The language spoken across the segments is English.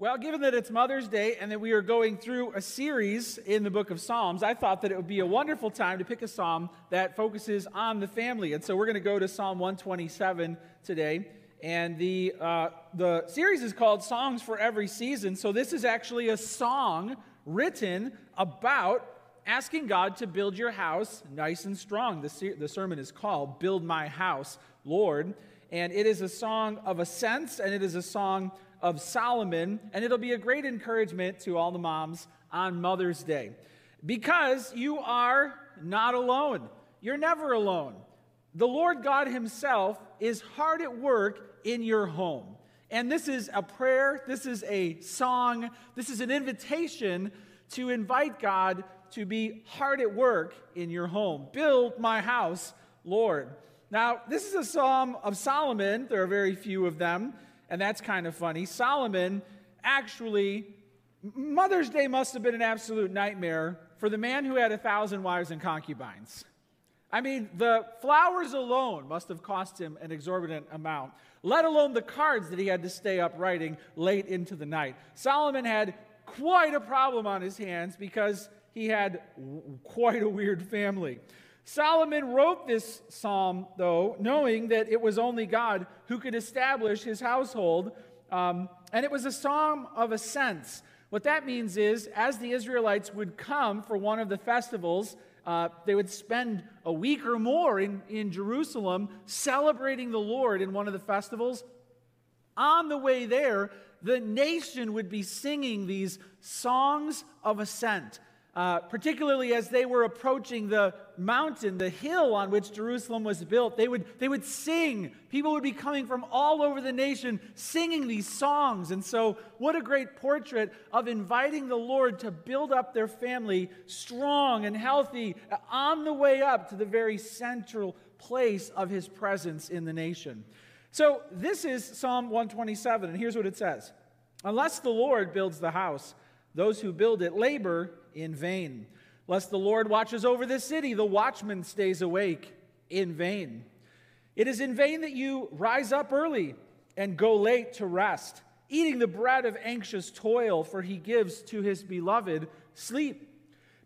Well, given that it's Mother's Day and that we are going through a series in the book of Psalms, I thought that it would be a wonderful time to pick a psalm that focuses on the family. And so we're going to go to Psalm 127 today. And the, uh, the series is called Songs for Every Season. So this is actually a song written about asking God to build your house nice and strong. The, ser- the sermon is called Build My House, Lord. And it is a song of ascents and it is a song of Solomon, and it'll be a great encouragement to all the moms on Mother's Day. Because you are not alone. You're never alone. The Lord God Himself is hard at work in your home. And this is a prayer, this is a song, this is an invitation to invite God to be hard at work in your home. Build my house, Lord. Now, this is a psalm of Solomon. There are very few of them and that's kind of funny. Solomon actually, Mother's Day must have been an absolute nightmare for the man who had a thousand wives and concubines. I mean, the flowers alone must have cost him an exorbitant amount, let alone the cards that he had to stay up writing late into the night. Solomon had quite a problem on his hands because he had quite a weird family. Solomon wrote this psalm, though, knowing that it was only God who could establish his household. Um, and it was a psalm of ascents. What that means is, as the Israelites would come for one of the festivals, uh, they would spend a week or more in, in Jerusalem celebrating the Lord in one of the festivals. On the way there, the nation would be singing these songs of ascent uh, particularly as they were approaching the mountain, the hill on which Jerusalem was built. They would, they would sing. People would be coming from all over the nation singing these songs. And so, what a great portrait of inviting the Lord to build up their family strong and healthy on the way up to the very central place of his presence in the nation. So, this is Psalm 127, and here's what it says Unless the Lord builds the house, those who build it labor in vain. Lest the Lord watches over the city, the watchman stays awake in vain. It is in vain that you rise up early and go late to rest, eating the bread of anxious toil, for he gives to his beloved sleep.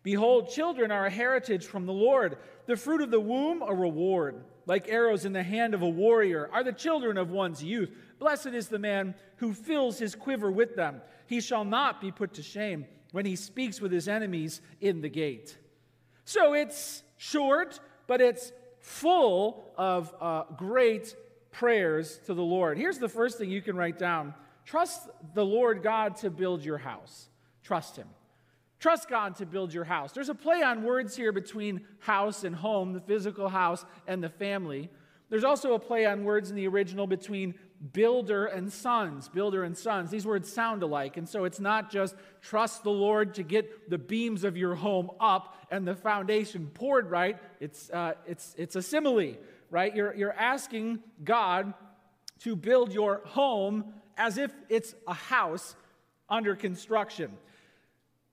Behold, children are a heritage from the Lord, the fruit of the womb a reward. Like arrows in the hand of a warrior are the children of one's youth. Blessed is the man who fills his quiver with them. He shall not be put to shame when he speaks with his enemies in the gate. So it's short, but it's full of uh, great prayers to the Lord. Here's the first thing you can write down trust the Lord God to build your house. Trust him. Trust God to build your house. There's a play on words here between house and home, the physical house and the family. There's also a play on words in the original between builder and sons, builder and sons. These words sound alike. And so it's not just trust the Lord to get the beams of your home up and the foundation poured right. It's, uh, it's, it's a simile, right? You're, you're asking God to build your home as if it's a house under construction.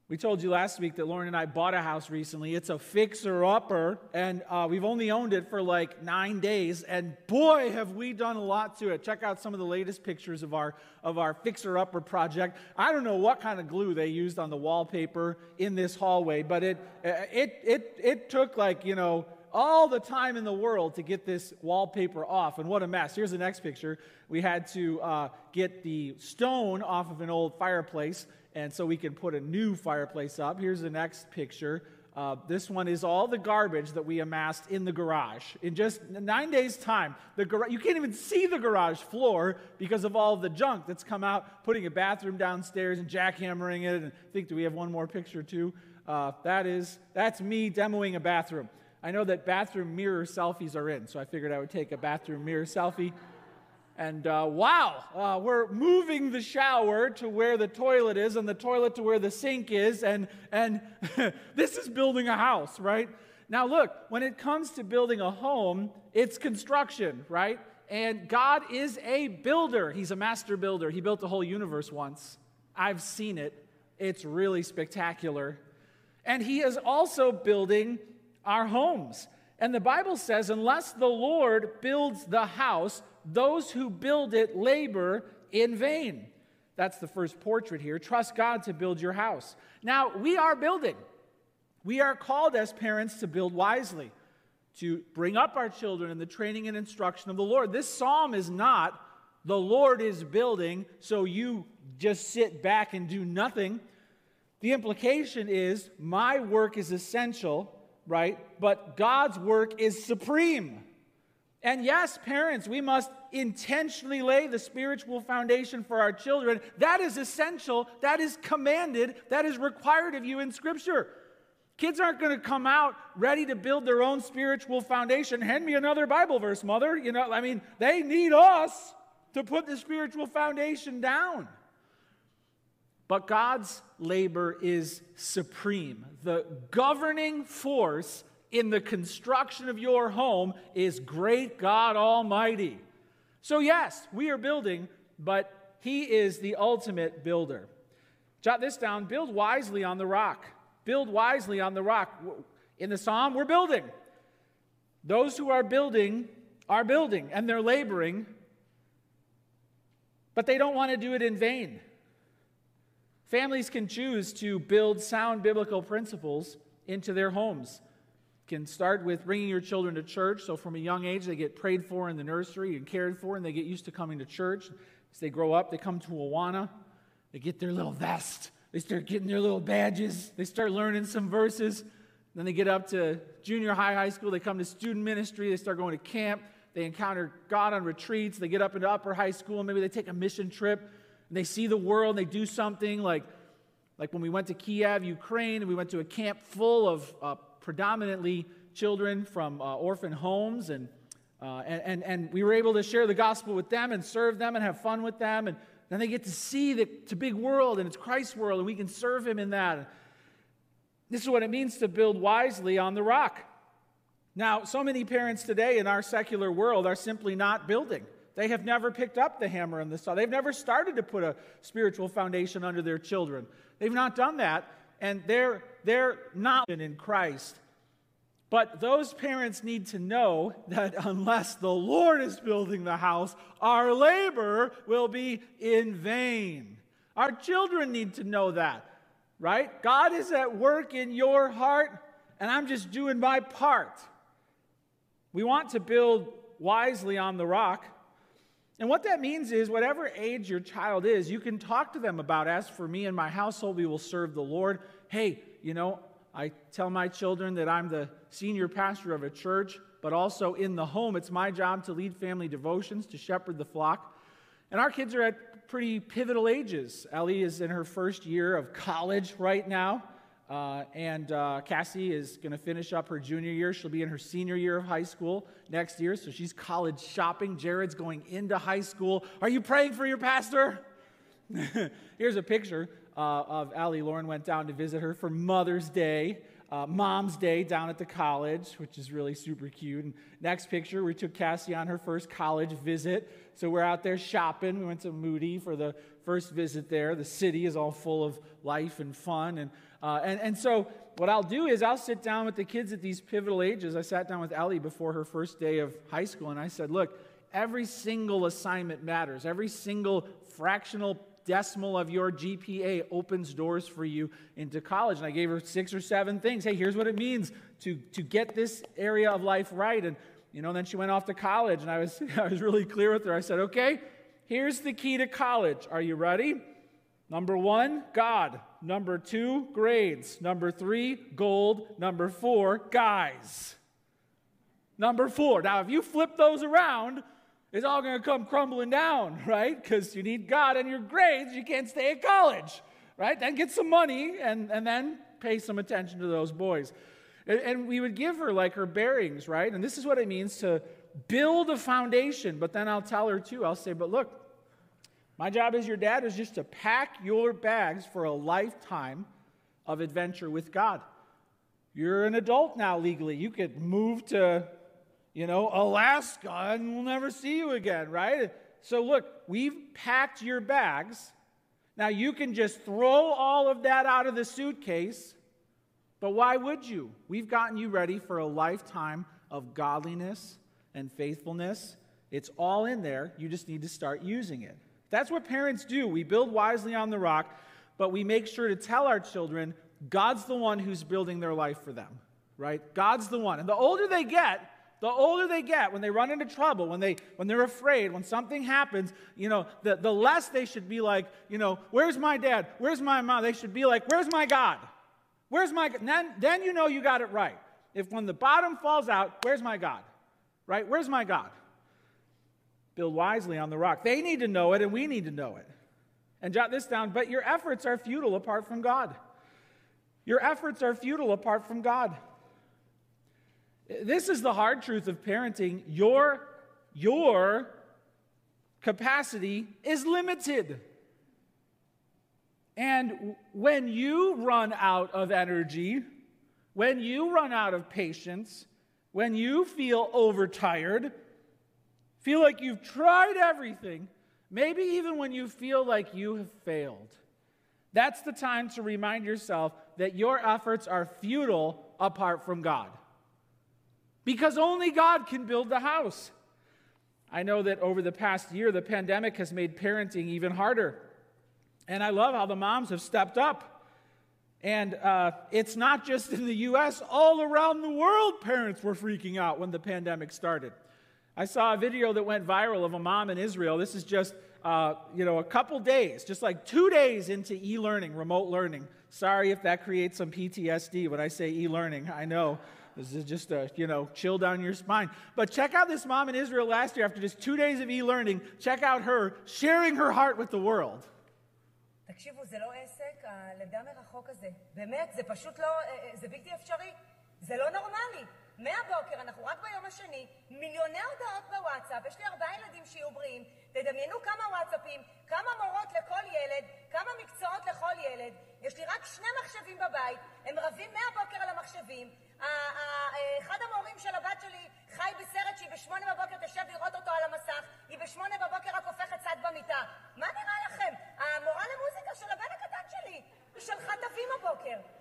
We told you last week that Lauren and I bought a house recently. It's a fixer upper, and uh, we've only owned it for like nine days. And boy, have we done a lot to it. Check out some of the latest pictures of our of our fixer upper project. I don't know what kind of glue they used on the wallpaper in this hallway, but it it it it took like you know all the time in the world to get this wallpaper off, and what a mess. Here's the next picture. We had to uh, get the stone off of an old fireplace and so we can put a new fireplace up. Here's the next picture. Uh, this one is all the garbage that we amassed in the garage. In just nine days' time, the gar- you can't even see the garage floor because of all the junk that's come out, putting a bathroom downstairs and jackhammering it. And I think, do we have one more picture too? Uh, that is, that's me demoing a bathroom. I know that bathroom mirror selfies are in, so I figured I would take a bathroom mirror selfie. And uh, wow, uh, we're moving the shower to where the toilet is and the toilet to where the sink is. And, and this is building a house, right? Now, look, when it comes to building a home, it's construction, right? And God is a builder. He's a master builder. He built the whole universe once. I've seen it, it's really spectacular. And He is also building our homes. And the Bible says, unless the Lord builds the house, those who build it labor in vain. That's the first portrait here. Trust God to build your house. Now, we are building. We are called as parents to build wisely, to bring up our children in the training and instruction of the Lord. This psalm is not the Lord is building, so you just sit back and do nothing. The implication is my work is essential, right? But God's work is supreme. And yes, parents, we must intentionally lay the spiritual foundation for our children. That is essential. That is commanded. That is required of you in Scripture. Kids aren't going to come out ready to build their own spiritual foundation. Hand me another Bible verse, mother. You know, I mean, they need us to put the spiritual foundation down. But God's labor is supreme. The governing force in the construction of your home is great God Almighty. So, yes, we are building, but He is the ultimate builder. Jot this down build wisely on the rock. Build wisely on the rock. In the psalm, we're building. Those who are building are building and they're laboring, but they don't want to do it in vain. Families can choose to build sound biblical principles into their homes can start with bringing your children to church. So, from a young age, they get prayed for in the nursery and cared for, and they get used to coming to church. As they grow up, they come to Awana. They get their little vest. They start getting their little badges. They start learning some verses. Then they get up to junior high, high school. They come to student ministry. They start going to camp. They encounter God on retreats. They get up into upper high school. Maybe they take a mission trip. And they see the world. And they do something like, like when we went to Kiev, Ukraine, and we went to a camp full of uh, predominantly children from uh, orphan homes, and, uh, and, and, and, we were able to share the gospel with them and serve them and have fun with them. And then they get to see the big world, and it's Christ's world, and we can serve Him in that. This is what it means to build wisely on the rock. Now, so many parents today in our secular world are simply not building. They have never picked up the hammer and the saw. They've never started to put a spiritual foundation under their children. They've not done that and they're, they're not in Christ. But those parents need to know that unless the Lord is building the house, our labor will be in vain. Our children need to know that, right? God is at work in your heart, and I'm just doing my part. We want to build wisely on the rock. And what that means is, whatever age your child is, you can talk to them about, as for me and my household, we will serve the Lord. Hey, you know, I tell my children that I'm the senior pastor of a church, but also in the home, it's my job to lead family devotions, to shepherd the flock. And our kids are at pretty pivotal ages. Ellie is in her first year of college right now. Uh, and uh, Cassie is going to finish up her junior year. She'll be in her senior year of high school next year, so she's college shopping. Jared's going into high school. Are you praying for your pastor? Here's a picture uh, of Allie. Lauren went down to visit her for Mother's Day. Uh, Mom's Day down at the college, which is really super cute. And next picture, we took Cassie on her first college visit. So we're out there shopping. We went to Moody for the first visit there. The city is all full of life and fun. And uh, and, and so what I'll do is I'll sit down with the kids at these pivotal ages. I sat down with Ellie before her first day of high school, and I said, look, every single assignment matters. Every single fractional decimal of your GPA opens doors for you into college. And I gave her six or seven things. Hey, here's what it means to, to get this area of life right. And, you know, then she went off to college, and I was, I was really clear with her. I said, okay, here's the key to college. Are you ready? Number one, God. Number two, grades. Number three, gold. Number four, guys. Number four. Now, if you flip those around, it's all going to come crumbling down, right? Because you need God and your grades. You can't stay at college, right? Then get some money and, and then pay some attention to those boys. And, and we would give her like her bearings, right? And this is what it means to build a foundation. But then I'll tell her too, I'll say, but look, my job as your dad is just to pack your bags for a lifetime of adventure with God. You're an adult now legally. You could move to, you know, Alaska and we'll never see you again, right? So look, we've packed your bags. Now you can just throw all of that out of the suitcase, but why would you? We've gotten you ready for a lifetime of godliness and faithfulness. It's all in there. You just need to start using it. That's what parents do. We build wisely on the rock, but we make sure to tell our children God's the one who's building their life for them, right? God's the one. And the older they get, the older they get, when they run into trouble, when, they, when they're afraid, when something happens, you know, the, the less they should be like, you know, where's my dad? Where's my mom? They should be like, where's my God? Where's my God? Then, then you know you got it right. If when the bottom falls out, where's my God? Right? Where's my God? Build wisely on the rock. They need to know it, and we need to know it. And jot this down, but your efforts are futile apart from God. Your efforts are futile apart from God. This is the hard truth of parenting. Your, your capacity is limited. And when you run out of energy, when you run out of patience, when you feel overtired, feel like you've tried everything, maybe even when you feel like you have failed, that's the time to remind yourself that your efforts are futile apart from God. Because only God can build the house. I know that over the past year, the pandemic has made parenting even harder. And I love how the moms have stepped up. And uh, it's not just in the US, all around the world, parents were freaking out when the pandemic started. I saw a video that went viral of a mom in Israel. This is just, uh, you know, a couple days, just like two days into e learning, remote learning. Sorry if that creates some PTSD when I say e learning. I know. This is just a, you know, chill down your spine. But check out this mom in Israel last year after just two days of e learning. Check out her sharing her heart with the world. תקשיבו, זה לא עסק, הלידה מרחוק הזה. באמת, זה פשוט לא, זה בלתי אפשרי. זה לא נורמלי. מהבוקר, אנחנו רק ביום השני, מיליוני הודעות בוואטסאפ, יש לי ארבעה ילדים שיהיו בריאים, תדמיינו כמה וואטסאפים, כמה מורות לכל ילד, כמה מקצועות לכל ילד, יש לי רק שני מחשבים בבית, הם רבים מהבוקר על המחשבים, אחד המורים של הבת שלי חי בסרט שהיא בשמונה בבוקר תשב לראות אותו על המסך, היא בשמונה בבוקר רק הופכת צד במיטה. מה נראה לכם? המורה למוזיקה של הבן הקטן שלי, היא שלחה תווים הבוקר.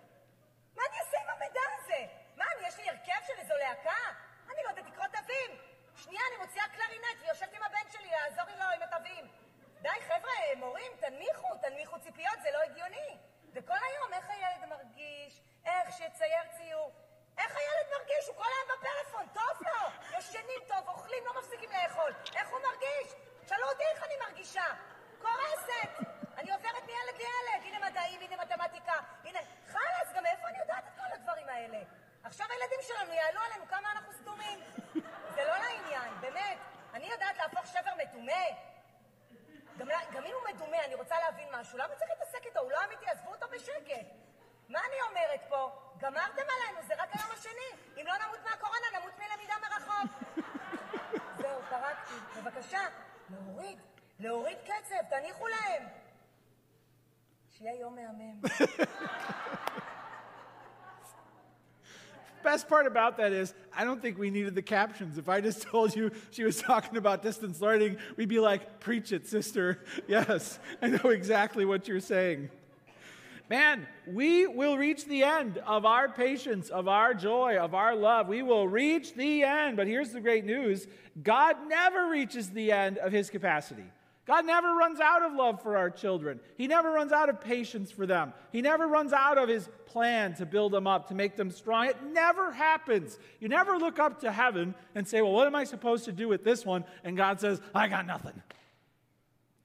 Part about that is, I don't think we needed the captions. If I just told you she was talking about distance learning, we'd be like, Preach it, sister. Yes, I know exactly what you're saying. Man, we will reach the end of our patience, of our joy, of our love. We will reach the end. But here's the great news God never reaches the end of his capacity. God never runs out of love for our children. He never runs out of patience for them. He never runs out of his plan to build them up, to make them strong. It never happens. You never look up to heaven and say, Well, what am I supposed to do with this one? And God says, I got nothing.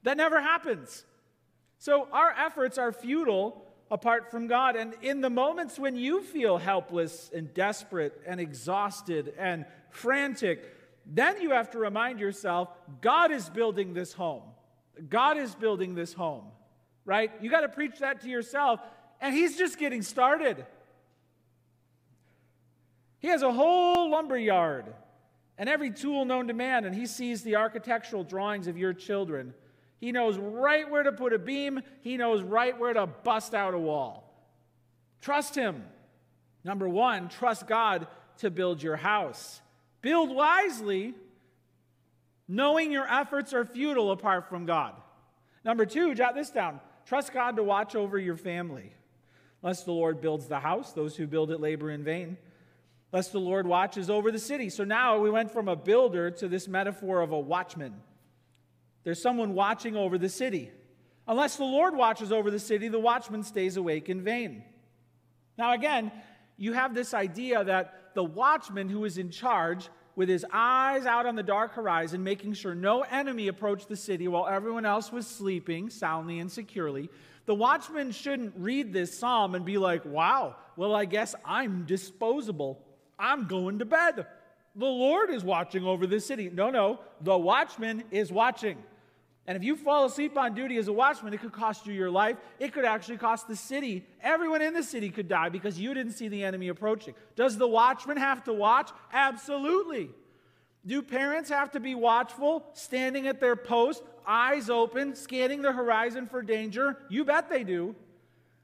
That never happens. So our efforts are futile apart from God. And in the moments when you feel helpless and desperate and exhausted and frantic, then you have to remind yourself God is building this home. God is building this home, right? You got to preach that to yourself, and He's just getting started. He has a whole lumber yard and every tool known to man, and He sees the architectural drawings of your children. He knows right where to put a beam, he knows right where to bust out a wall. Trust him. Number one, trust God to build your house. Build wisely, knowing your efforts are futile apart from God. Number two, jot this down trust God to watch over your family. Lest the Lord builds the house, those who build it labor in vain. Lest the Lord watches over the city. So now we went from a builder to this metaphor of a watchman. There's someone watching over the city. Unless the Lord watches over the city, the watchman stays awake in vain. Now, again, you have this idea that the watchman who is in charge, with his eyes out on the dark horizon, making sure no enemy approached the city while everyone else was sleeping soundly and securely, the watchman shouldn't read this psalm and be like, wow, well, I guess I'm disposable. I'm going to bed. The Lord is watching over this city. No, no, the watchman is watching. And if you fall asleep on duty as a watchman, it could cost you your life. It could actually cost the city. Everyone in the city could die because you didn't see the enemy approaching. Does the watchman have to watch? Absolutely. Do parents have to be watchful, standing at their post, eyes open, scanning the horizon for danger? You bet they do.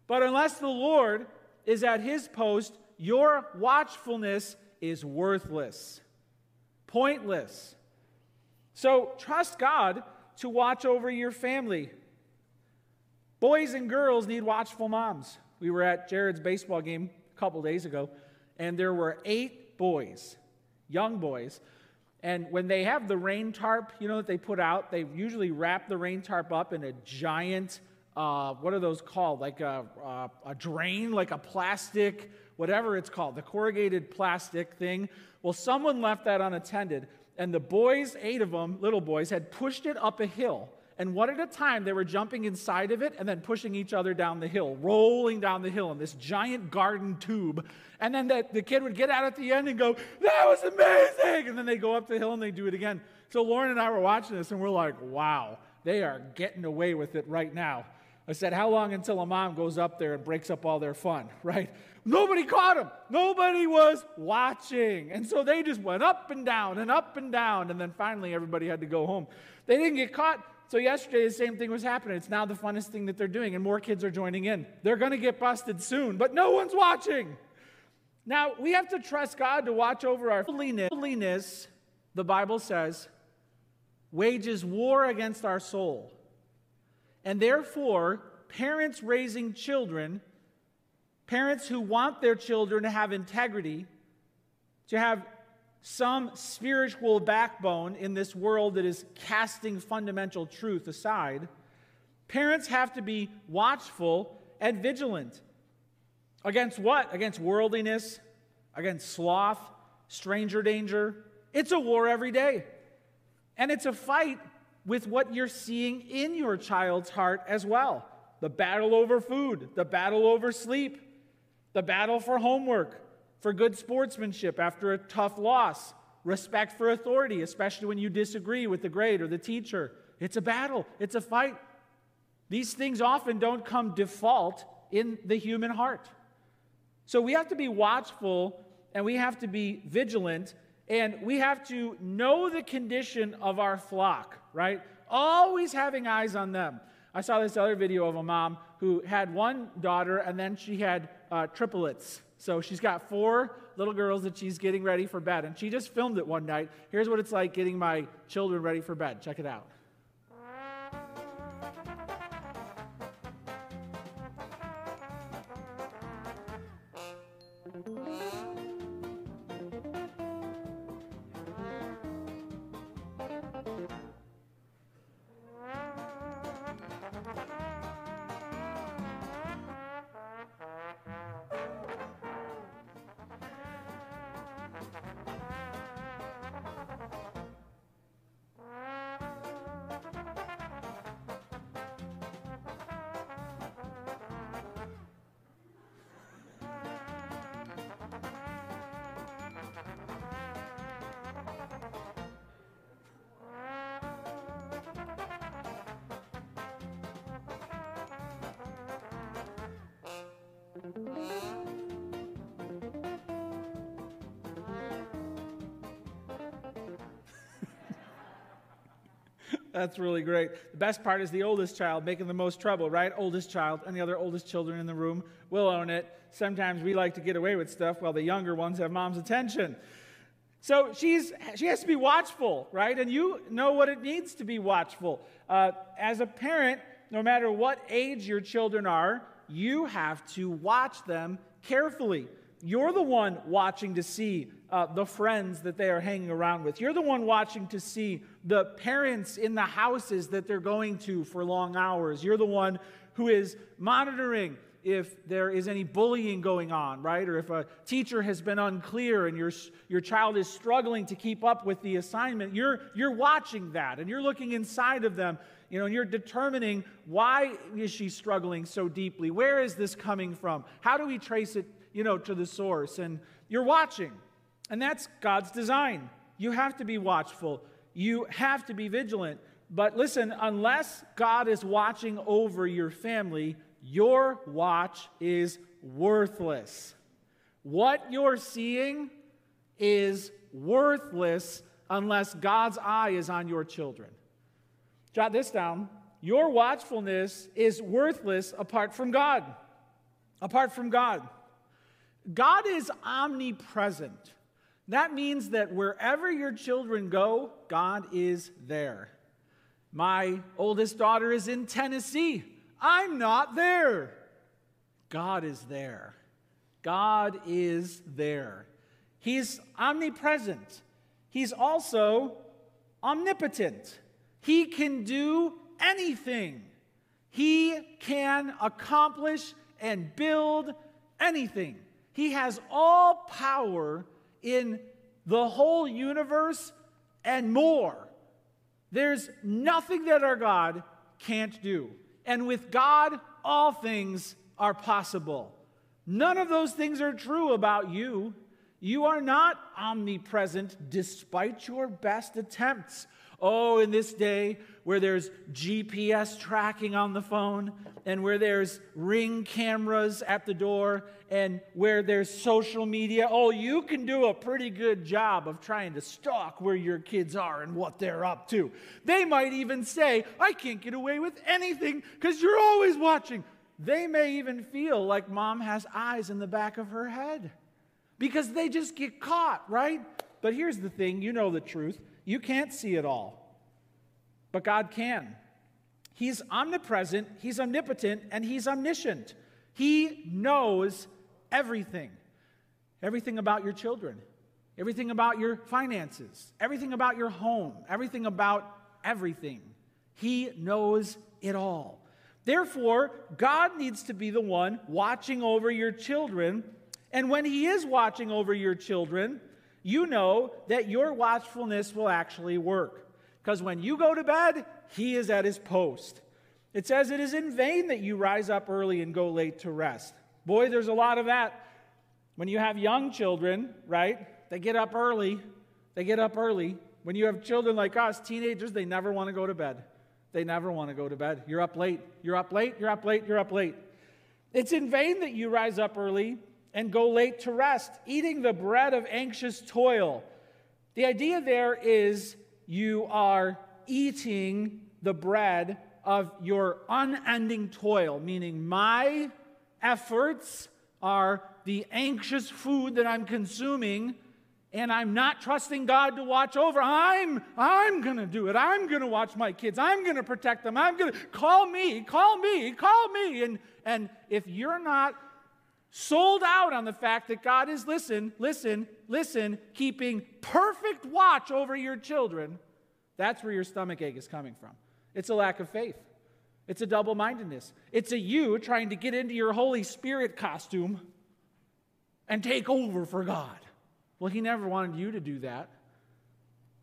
But unless the Lord is at his post, your watchfulness is worthless, pointless. So trust God to watch over your family. Boys and girls need watchful moms. We were at Jared's baseball game a couple days ago, and there were eight boys, young boys. And when they have the rain tarp, you know, that they put out, they usually wrap the rain tarp up in a giant, uh, what are those called? Like a, uh, a drain, like a plastic, whatever it's called, the corrugated plastic thing. Well, someone left that unattended and the boys, eight of them, little boys, had pushed it up a hill. And one at a time, they were jumping inside of it and then pushing each other down the hill, rolling down the hill in this giant garden tube. And then the, the kid would get out at the end and go, That was amazing! And then they go up the hill and they do it again. So Lauren and I were watching this and we're like, Wow, they are getting away with it right now. I said, How long until a mom goes up there and breaks up all their fun, right? Nobody caught them. Nobody was watching. And so they just went up and down and up and down. And then finally, everybody had to go home. They didn't get caught. So yesterday, the same thing was happening. It's now the funnest thing that they're doing, and more kids are joining in. They're going to get busted soon, but no one's watching. Now, we have to trust God to watch over our holiness. The Bible says, wages war against our soul. And therefore, parents raising children Parents who want their children to have integrity, to have some spiritual backbone in this world that is casting fundamental truth aside, parents have to be watchful and vigilant. Against what? Against worldliness, against sloth, stranger danger. It's a war every day. And it's a fight with what you're seeing in your child's heart as well the battle over food, the battle over sleep, the battle for homework, for good sportsmanship after a tough loss, respect for authority, especially when you disagree with the grade or the teacher. It's a battle, it's a fight. These things often don't come default in the human heart. So we have to be watchful and we have to be vigilant and we have to know the condition of our flock, right? Always having eyes on them. I saw this other video of a mom who had one daughter and then she had uh, triplets. So she's got four little girls that she's getting ready for bed. And she just filmed it one night. Here's what it's like getting my children ready for bed. Check it out. That's really great. The best part is the oldest child making the most trouble, right? Oldest child, and the other oldest children in the room will own it. Sometimes we like to get away with stuff while the younger ones have mom's attention. So she's, she has to be watchful, right? And you know what it needs to be watchful. Uh, as a parent, no matter what age your children are, you have to watch them carefully. You're the one watching to see uh, the friends that they are hanging around with. You're the one watching to see the parents in the houses that they're going to for long hours. You're the one who is monitoring if there is any bullying going on, right? Or if a teacher has been unclear and your, your child is struggling to keep up with the assignment, you're, you're watching that and you're looking inside of them, you know, and you're determining why is she struggling so deeply? Where is this coming from? How do we trace it, you know, to the source? And you're watching. And that's God's design. You have to be watchful. You have to be vigilant. But listen, unless God is watching over your family, your watch is worthless. What you're seeing is worthless unless God's eye is on your children. Jot this down. Your watchfulness is worthless apart from God. Apart from God. God is omnipresent. That means that wherever your children go, God is there. My oldest daughter is in Tennessee. I'm not there. God is there. God is there. He's omnipresent. He's also omnipotent. He can do anything. He can accomplish and build anything. He has all power in the whole universe and more. There's nothing that our God can't do. And with God, all things are possible. None of those things are true about you. You are not omnipresent despite your best attempts. Oh, in this day where there's GPS tracking on the phone and where there's ring cameras at the door and where there's social media, oh, you can do a pretty good job of trying to stalk where your kids are and what they're up to. They might even say, I can't get away with anything because you're always watching. They may even feel like mom has eyes in the back of her head because they just get caught, right? But here's the thing you know the truth. You can't see it all, but God can. He's omnipresent, He's omnipotent, and He's omniscient. He knows everything everything about your children, everything about your finances, everything about your home, everything about everything. He knows it all. Therefore, God needs to be the one watching over your children. And when He is watching over your children, you know that your watchfulness will actually work. Because when you go to bed, He is at His post. It says, It is in vain that you rise up early and go late to rest. Boy, there's a lot of that. When you have young children, right? They get up early. They get up early. When you have children like us, teenagers, they never want to go to bed. They never want to go to bed. You're up late. You're up late. You're up late. You're up late. It's in vain that you rise up early and go late to rest, eating the bread of anxious toil. The idea there is you are eating the bread of your unending toil, meaning my efforts are the anxious food that I'm consuming and I'm not trusting God to watch over. I'm I'm going to do it. I'm going to watch my kids. I'm going to protect them. I'm going to call me, call me, call me. And and if you're not sold out on the fact that God is listen, listen, listen, keeping perfect watch over your children, that's where your stomach ache is coming from. It's a lack of faith. It's a double mindedness. It's a you trying to get into your Holy Spirit costume and take over for God. Well, He never wanted you to do that.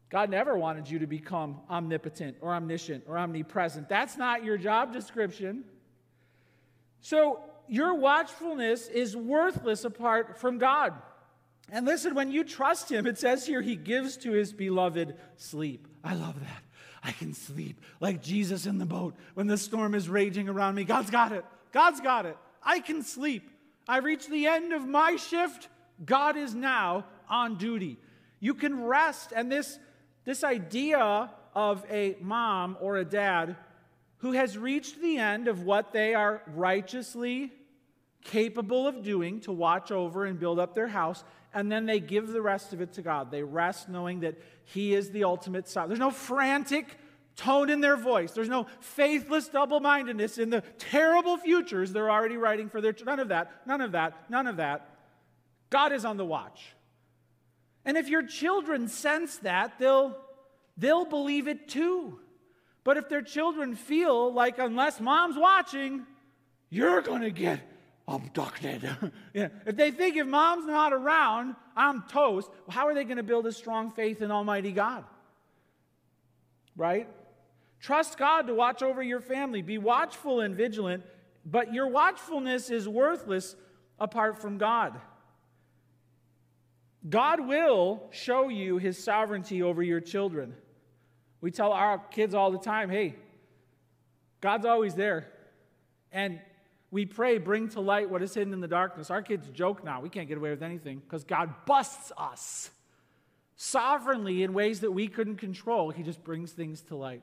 God never wanted you to become omnipotent or omniscient or omnipresent. That's not your job description. So, your watchfulness is worthless apart from God. And listen, when you trust Him, it says here, He gives to His beloved sleep. I love that. I can sleep like Jesus in the boat when the storm is raging around me. God's got it. God's got it. I can sleep. I reached the end of my shift. God is now on duty. You can rest. And this, this idea of a mom or a dad who has reached the end of what they are righteously capable of doing to watch over and build up their house, and then they give the rest of it to God. They rest knowing that He is the ultimate sovereign. There's no frantic tone in their voice. There's no faithless double mindedness in the terrible futures they're already writing for their. None of that, none of that, none of that. God is on the watch. And if your children sense that, they'll, they'll believe it too. But if their children feel like, unless mom's watching, you're going to get abducted. yeah. If they think if mom's not around, I'm toast, how are they going to build a strong faith in Almighty God? Right? Trust God to watch over your family. Be watchful and vigilant, but your watchfulness is worthless apart from God. God will show you his sovereignty over your children. We tell our kids all the time hey, God's always there. And we pray, bring to light what is hidden in the darkness. Our kids joke now. We can't get away with anything because God busts us sovereignly in ways that we couldn't control. He just brings things to light.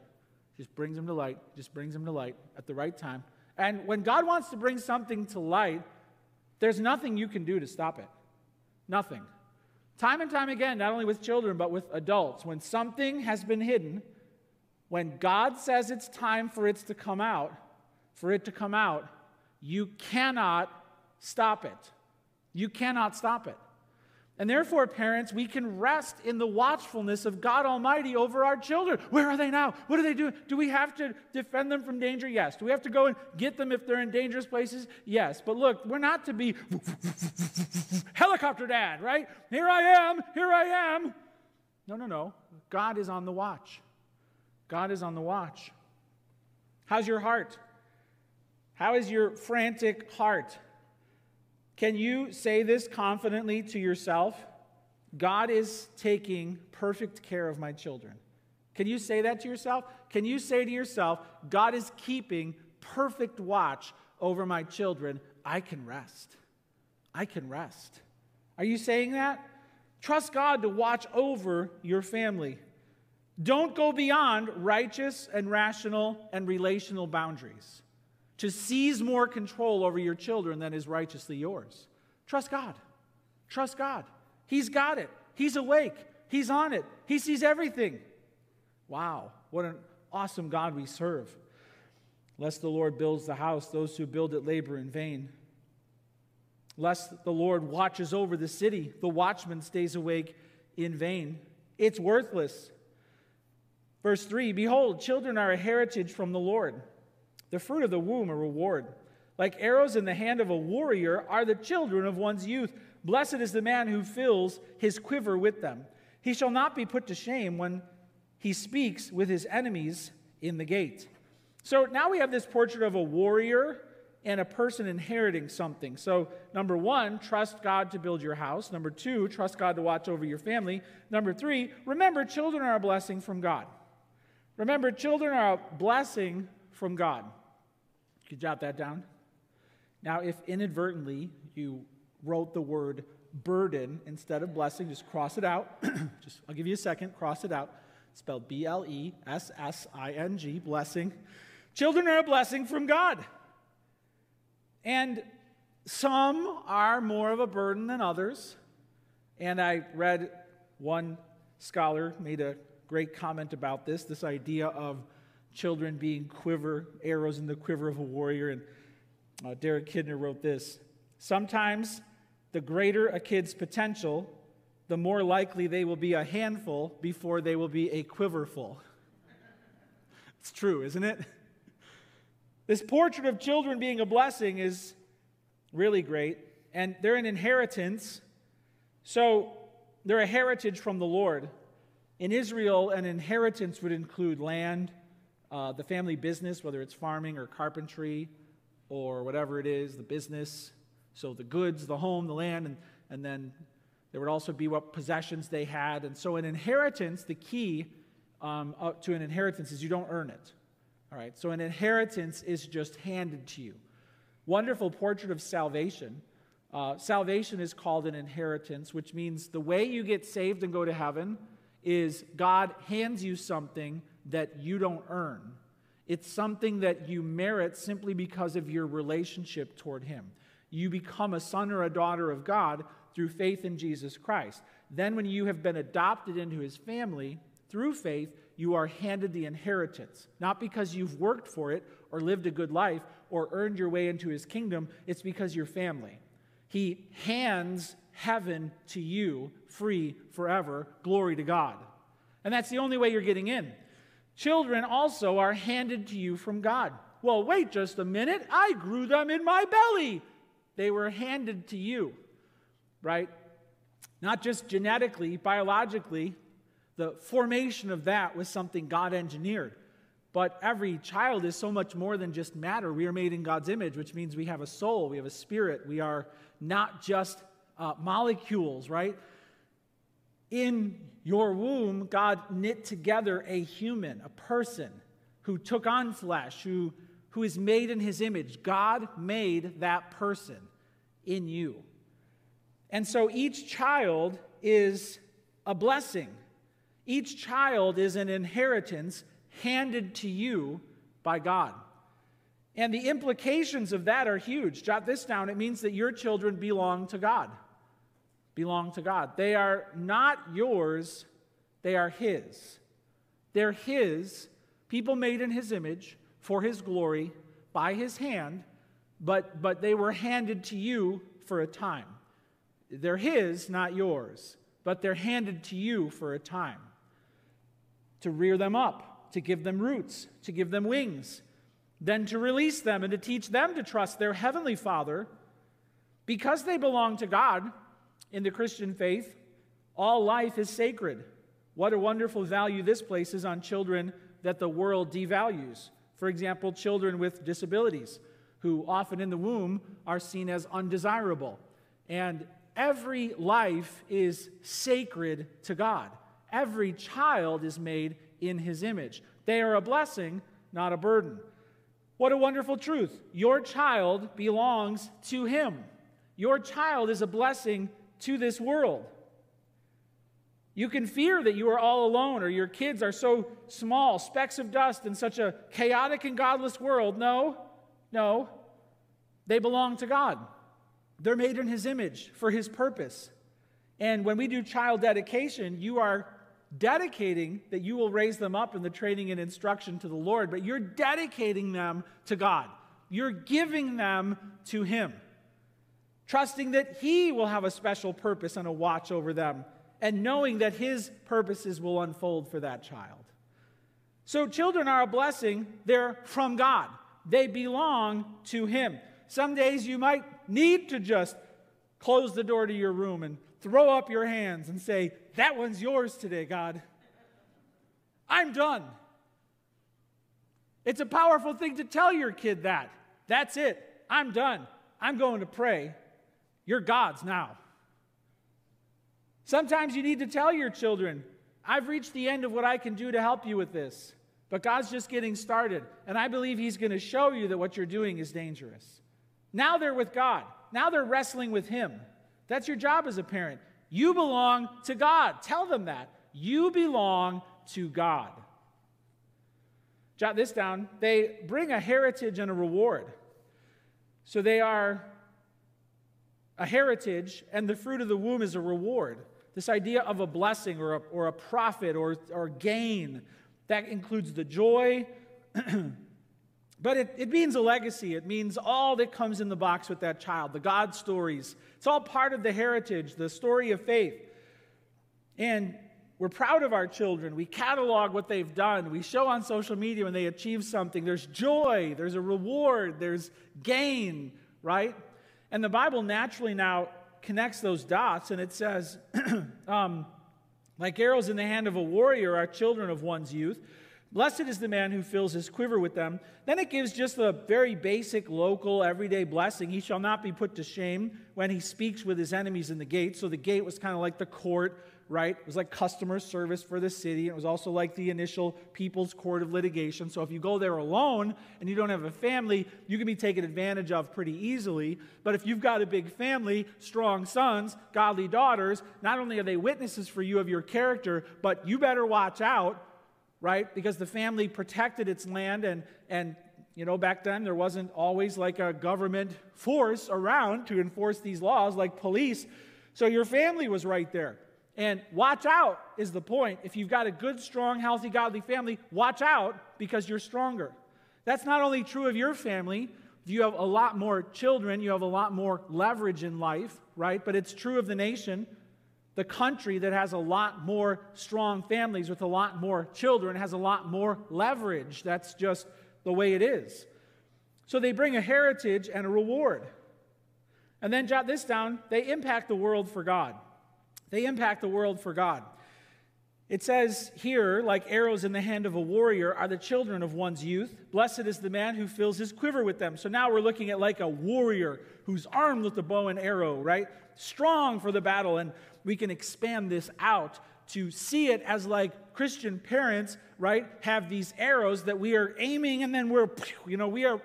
Just brings them to light. Just brings them to light at the right time. And when God wants to bring something to light, there's nothing you can do to stop it. Nothing. Time and time again, not only with children, but with adults, when something has been hidden, when God says it's time for it to come out, for it to come out, you cannot stop it. You cannot stop it. And therefore, parents, we can rest in the watchfulness of God Almighty over our children. Where are they now? What are they doing? Do we have to defend them from danger? Yes. Do we have to go and get them if they're in dangerous places? Yes. But look, we're not to be helicopter dad, right? Here I am, here I am. No, no, no. God is on the watch. God is on the watch. How's your heart? How is your frantic heart? Can you say this confidently to yourself? God is taking perfect care of my children. Can you say that to yourself? Can you say to yourself, God is keeping perfect watch over my children? I can rest. I can rest. Are you saying that? Trust God to watch over your family. Don't go beyond righteous and rational and relational boundaries to seize more control over your children than is righteously yours. Trust God. Trust God. He's got it. He's awake. He's on it. He sees everything. Wow, what an awesome God we serve. Lest the Lord builds the house, those who build it labor in vain. Lest the Lord watches over the city, the watchman stays awake in vain. It's worthless. Verse 3 Behold, children are a heritage from the Lord the fruit of the womb a reward. Like arrows in the hand of a warrior are the children of one's youth. Blessed is the man who fills his quiver with them. He shall not be put to shame when he speaks with his enemies in the gate. So now we have this portrait of a warrior and a person inheriting something. So, number one, trust God to build your house. Number two, trust God to watch over your family. Number three, remember children are a blessing from God. Remember, children are a blessing from God. You jot that down? Now, if inadvertently you wrote the word burden instead of blessing, just cross it out. just I'll give you a second, cross it out. spelled B L E S S I N G, blessing. Children are a blessing from God. And some are more of a burden than others. And I read one scholar made a great comment about this this idea of children being quiver, arrows in the quiver of a warrior. And uh, Derek Kidner wrote this Sometimes the greater a kid's potential, the more likely they will be a handful before they will be a quiverful. it's true, isn't it? This portrait of children being a blessing is really great, and they're an inheritance. So they're a heritage from the Lord. In Israel, an inheritance would include land, uh, the family business, whether it's farming or carpentry or whatever it is, the business. So the goods, the home, the land, and, and then there would also be what possessions they had. And so an inheritance, the key um, uh, to an inheritance is you don't earn it. All right, so an inheritance is just handed to you. Wonderful portrait of salvation. Uh, salvation is called an inheritance, which means the way you get saved and go to heaven is God hands you something that you don't earn. It's something that you merit simply because of your relationship toward Him. You become a son or a daughter of God through faith in Jesus Christ. Then, when you have been adopted into His family through faith, you are handed the inheritance. Not because you've worked for it or lived a good life or earned your way into His kingdom, it's because you're family. He hands heaven to you free forever. Glory to God. And that's the only way you're getting in. Children also are handed to you from God. Well, wait just a minute. I grew them in my belly. They were handed to you, right? Not just genetically, biologically, the formation of that was something God engineered. But every child is so much more than just matter. We are made in God's image, which means we have a soul, we have a spirit. We are not just uh, molecules, right? In your womb, God knit together a human, a person who took on flesh, who, who is made in his image. God made that person in you. And so each child is a blessing. Each child is an inheritance handed to you by God. And the implications of that are huge. Jot this down. It means that your children belong to God. Belong to God. They are not yours, they are His. They're His, people made in His image for His glory by His hand, but, but they were handed to you for a time. They're His, not yours, but they're handed to you for a time to rear them up to give them roots, to give them wings, then to release them and to teach them to trust their heavenly Father. Because they belong to God in the Christian faith, all life is sacred. What a wonderful value this places on children that the world devalues. For example, children with disabilities, who often in the womb are seen as undesirable. And every life is sacred to God. Every child is made in his image. They are a blessing, not a burden. What a wonderful truth. Your child belongs to him. Your child is a blessing to this world. You can fear that you are all alone or your kids are so small, specks of dust in such a chaotic and godless world. No, no. They belong to God. They're made in His image for His purpose. And when we do child dedication, you are dedicating that you will raise them up in the training and instruction to the Lord, but you're dedicating them to God. You're giving them to Him, trusting that He will have a special purpose and a watch over them, and knowing that His purposes will unfold for that child. So, children are a blessing, they're from God, they belong to Him. Some days you might need to just close the door to your room and throw up your hands and say, That one's yours today, God. I'm done. It's a powerful thing to tell your kid that. That's it. I'm done. I'm going to pray. You're God's now. Sometimes you need to tell your children, I've reached the end of what I can do to help you with this. But God's just getting started. And I believe He's going to show you that what you're doing is dangerous. Now they're with God. Now they're wrestling with Him. That's your job as a parent. You belong to God. Tell them that. You belong to God. Jot this down. They bring a heritage and a reward. So they are a heritage, and the fruit of the womb is a reward. This idea of a blessing or a, or a profit or, or gain, that includes the joy But it, it means a legacy. It means all that comes in the box with that child, the God stories. It's all part of the heritage, the story of faith. And we're proud of our children. We catalog what they've done. We show on social media when they achieve something. There's joy, there's a reward, there's gain, right? And the Bible naturally now connects those dots and it says, um, like arrows in the hand of a warrior are children of one's youth. Blessed is the man who fills his quiver with them. Then it gives just a very basic, local, everyday blessing. He shall not be put to shame when he speaks with his enemies in the gate. So the gate was kind of like the court, right? It was like customer service for the city. It was also like the initial people's court of litigation. So if you go there alone and you don't have a family, you can be taken advantage of pretty easily. But if you've got a big family, strong sons, godly daughters, not only are they witnesses for you of your character, but you better watch out right? Because the family protected its land, and, and you know, back then there wasn't always like a government force around to enforce these laws, like police. So your family was right there. And watch out is the point. If you've got a good, strong, healthy, godly family, watch out because you're stronger. That's not only true of your family, you have a lot more children, you have a lot more leverage in life, right? But it's true of the nation. The country that has a lot more strong families with a lot more children has a lot more leverage. That's just the way it is. So they bring a heritage and a reward. And then jot this down they impact the world for God. They impact the world for God. It says here, like arrows in the hand of a warrior are the children of one's youth. Blessed is the man who fills his quiver with them. So now we're looking at like a warrior who's armed with the bow and arrow, right? Strong for the battle. And we can expand this out to see it as like Christian parents, right, have these arrows that we are aiming and then we're, you know, we are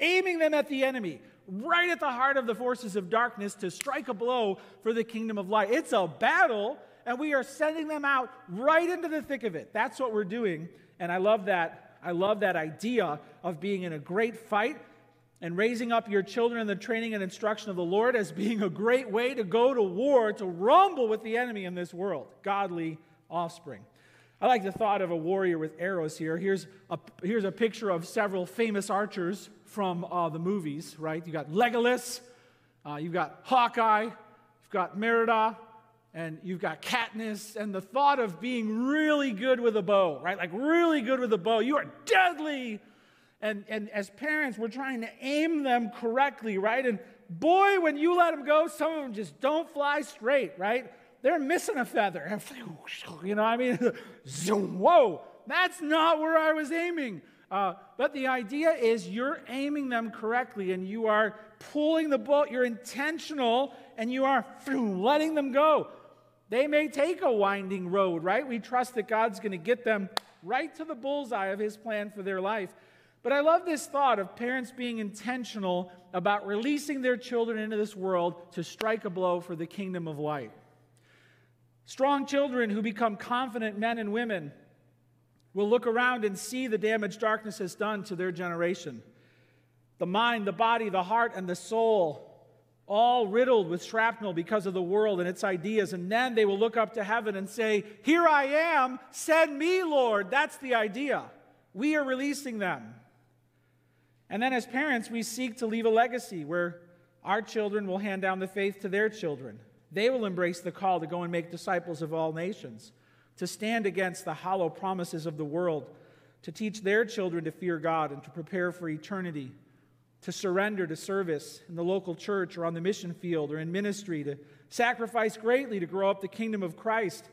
aiming them at the enemy, right at the heart of the forces of darkness to strike a blow for the kingdom of light. It's a battle and we are sending them out right into the thick of it. That's what we're doing. And I love that. I love that idea of being in a great fight and raising up your children in the training and instruction of the Lord as being a great way to go to war, to rumble with the enemy in this world. Godly offspring. I like the thought of a warrior with arrows here. Here's a, here's a picture of several famous archers from uh, the movies, right? You got Legolas, uh, you've got Hawkeye, you've got Merida, and you've got Katniss, and the thought of being really good with a bow, right? Like really good with a bow. You are deadly. And, and as parents, we're trying to aim them correctly, right? And boy, when you let them go, some of them just don't fly straight, right? They're missing a feather. You know, what I mean, zoom, whoa, that's not where I was aiming. Uh, but the idea is you're aiming them correctly and you are pulling the bow, you're intentional and you are letting them go. They may take a winding road, right? We trust that God's going to get them right to the bullseye of His plan for their life. But I love this thought of parents being intentional about releasing their children into this world to strike a blow for the kingdom of light. Strong children who become confident men and women will look around and see the damage darkness has done to their generation. The mind, the body, the heart, and the soul all riddled with shrapnel because of the world and its ideas. And then they will look up to heaven and say, Here I am, send me, Lord. That's the idea. We are releasing them. And then as parents, we seek to leave a legacy where our children will hand down the faith to their children. They will embrace the call to go and make disciples of all nations, to stand against the hollow promises of the world, to teach their children to fear God and to prepare for eternity to surrender to service in the local church or on the mission field or in ministry, to sacrifice greatly to grow up the kingdom of Christ,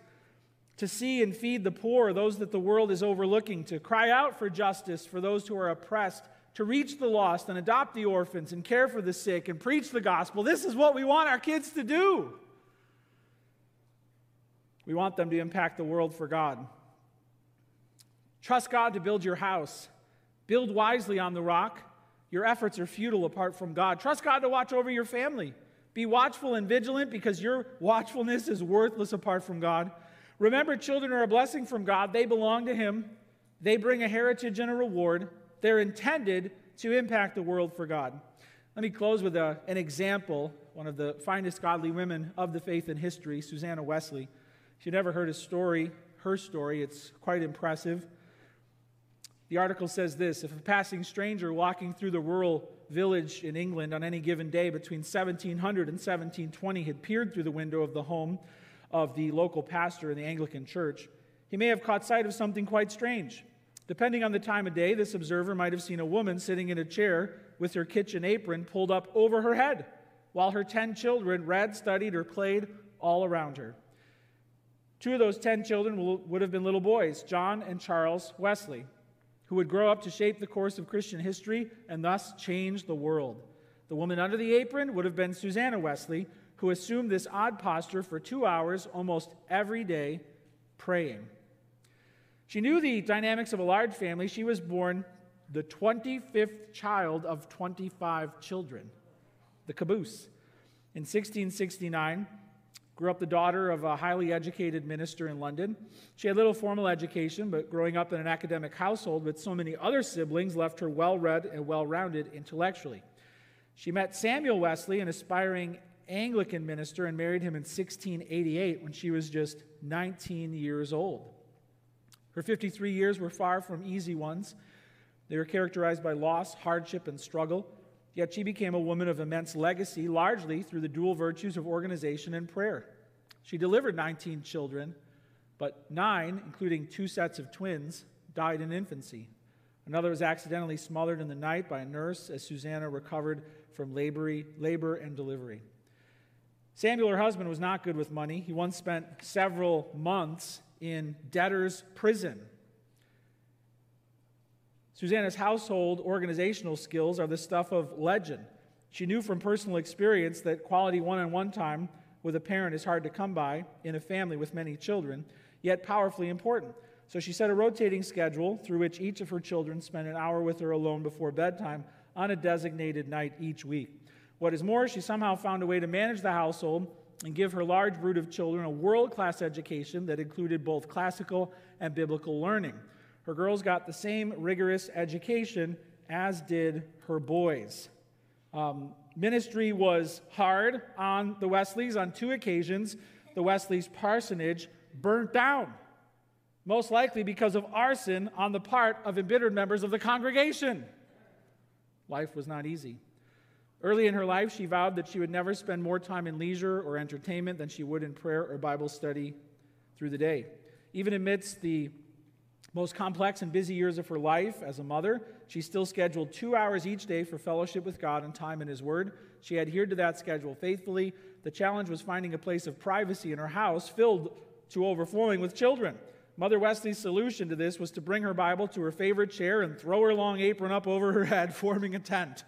to see and feed the poor, those that the world is overlooking, to cry out for justice for those who are oppressed, to reach the lost and adopt the orphans and care for the sick and preach the gospel. This is what we want our kids to do. We want them to impact the world for God. Trust God to build your house. Build wisely on the rock. Your efforts are futile apart from God. Trust God to watch over your family. Be watchful and vigilant because your watchfulness is worthless apart from God. Remember, children are a blessing from God. They belong to Him, they bring a heritage and a reward. They're intended to impact the world for God. Let me close with a, an example. One of the finest godly women of the faith in history, Susanna Wesley. You never heard a story, her story, it's quite impressive. The article says this If a passing stranger walking through the rural village in England on any given day between 1700 and 1720 had peered through the window of the home of the local pastor in the Anglican church, he may have caught sight of something quite strange. Depending on the time of day, this observer might have seen a woman sitting in a chair with her kitchen apron pulled up over her head, while her 10 children read, studied, or played all around her. Two of those 10 children would have been little boys, John and Charles Wesley who would grow up to shape the course of Christian history and thus change the world. The woman under the apron would have been Susanna Wesley, who assumed this odd posture for two hours almost every day, praying. She knew the dynamics of a large family. She was born the 25th child of 25 children, the caboose. In 1669, Grew up the daughter of a highly educated minister in London. She had little formal education, but growing up in an academic household with so many other siblings left her well read and well rounded intellectually. She met Samuel Wesley, an aspiring Anglican minister, and married him in 1688 when she was just 19 years old. Her 53 years were far from easy ones. They were characterized by loss, hardship, and struggle. Yet she became a woman of immense legacy, largely through the dual virtues of organization and prayer. She delivered 19 children, but nine, including two sets of twins, died in infancy. Another was accidentally smothered in the night by a nurse as Susanna recovered from labor, labor and delivery. Samuel, her husband, was not good with money. He once spent several months in debtor's prison. Susanna's household organizational skills are the stuff of legend. She knew from personal experience that quality one on one time with a parent is hard to come by in a family with many children, yet powerfully important. So she set a rotating schedule through which each of her children spent an hour with her alone before bedtime on a designated night each week. What is more, she somehow found a way to manage the household and give her large brood of children a world class education that included both classical and biblical learning. Her girls got the same rigorous education as did her boys. Um, ministry was hard on the Wesleys. On two occasions, the Wesleys' parsonage burnt down, most likely because of arson on the part of embittered members of the congregation. Life was not easy. Early in her life, she vowed that she would never spend more time in leisure or entertainment than she would in prayer or Bible study through the day. Even amidst the most complex and busy years of her life as a mother, she still scheduled two hours each day for fellowship with God and time in His Word. She adhered to that schedule faithfully. The challenge was finding a place of privacy in her house filled to overflowing with children. Mother Wesley's solution to this was to bring her Bible to her favorite chair and throw her long apron up over her head, forming a tent.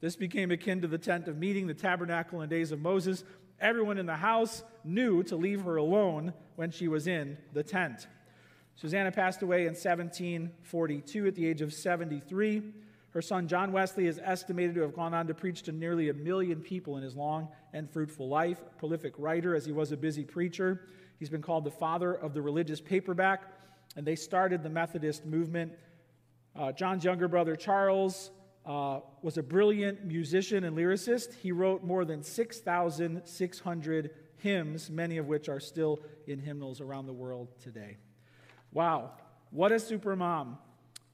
This became akin to the tent of meeting, the tabernacle in days of Moses. Everyone in the house knew to leave her alone when she was in the tent. Susanna passed away in 1742 at the age of 73. Her son John Wesley is estimated to have gone on to preach to nearly a million people in his long and fruitful life. A prolific writer, as he was a busy preacher. He's been called the father of the religious paperback, and they started the Methodist movement. Uh, John's younger brother Charles uh, was a brilliant musician and lyricist. He wrote more than 6,600 hymns, many of which are still in hymnals around the world today. Wow, what a super mom.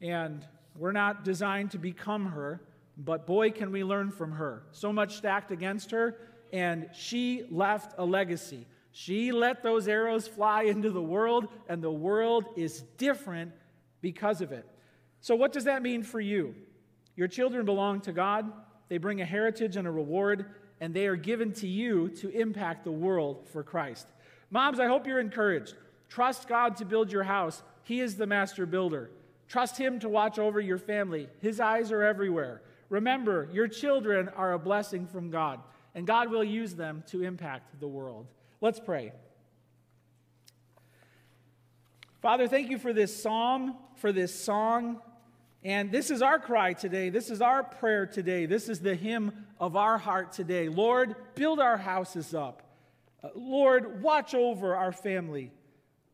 And we're not designed to become her, but boy, can we learn from her. So much stacked against her, and she left a legacy. She let those arrows fly into the world, and the world is different because of it. So, what does that mean for you? Your children belong to God, they bring a heritage and a reward, and they are given to you to impact the world for Christ. Moms, I hope you're encouraged. Trust God to build your house, He is the master builder. Trust Him to watch over your family, His eyes are everywhere. Remember, your children are a blessing from God, and God will use them to impact the world. Let's pray. Father, thank you for this psalm, for this song. And this is our cry today. This is our prayer today. This is the hymn of our heart today. Lord, build our houses up. Uh, Lord, watch over our family.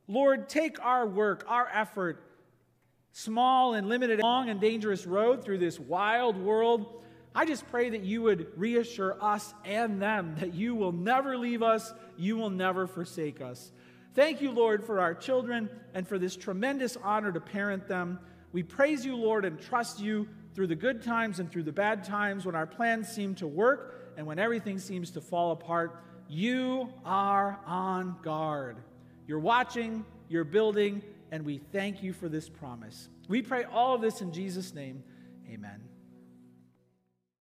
Lord, take our work, our effort, small and limited, long and dangerous road through this wild world. I just pray that you would reassure us and them that you will never leave us, you will never forsake us. Thank you, Lord, for our children and for this tremendous honor to parent them. We praise you, Lord, and trust you through the good times and through the bad times when our plans seem to work and when everything seems to fall apart. You are on guard. You're watching, you're building, and we thank you for this promise. We pray all of this in Jesus' name. Amen.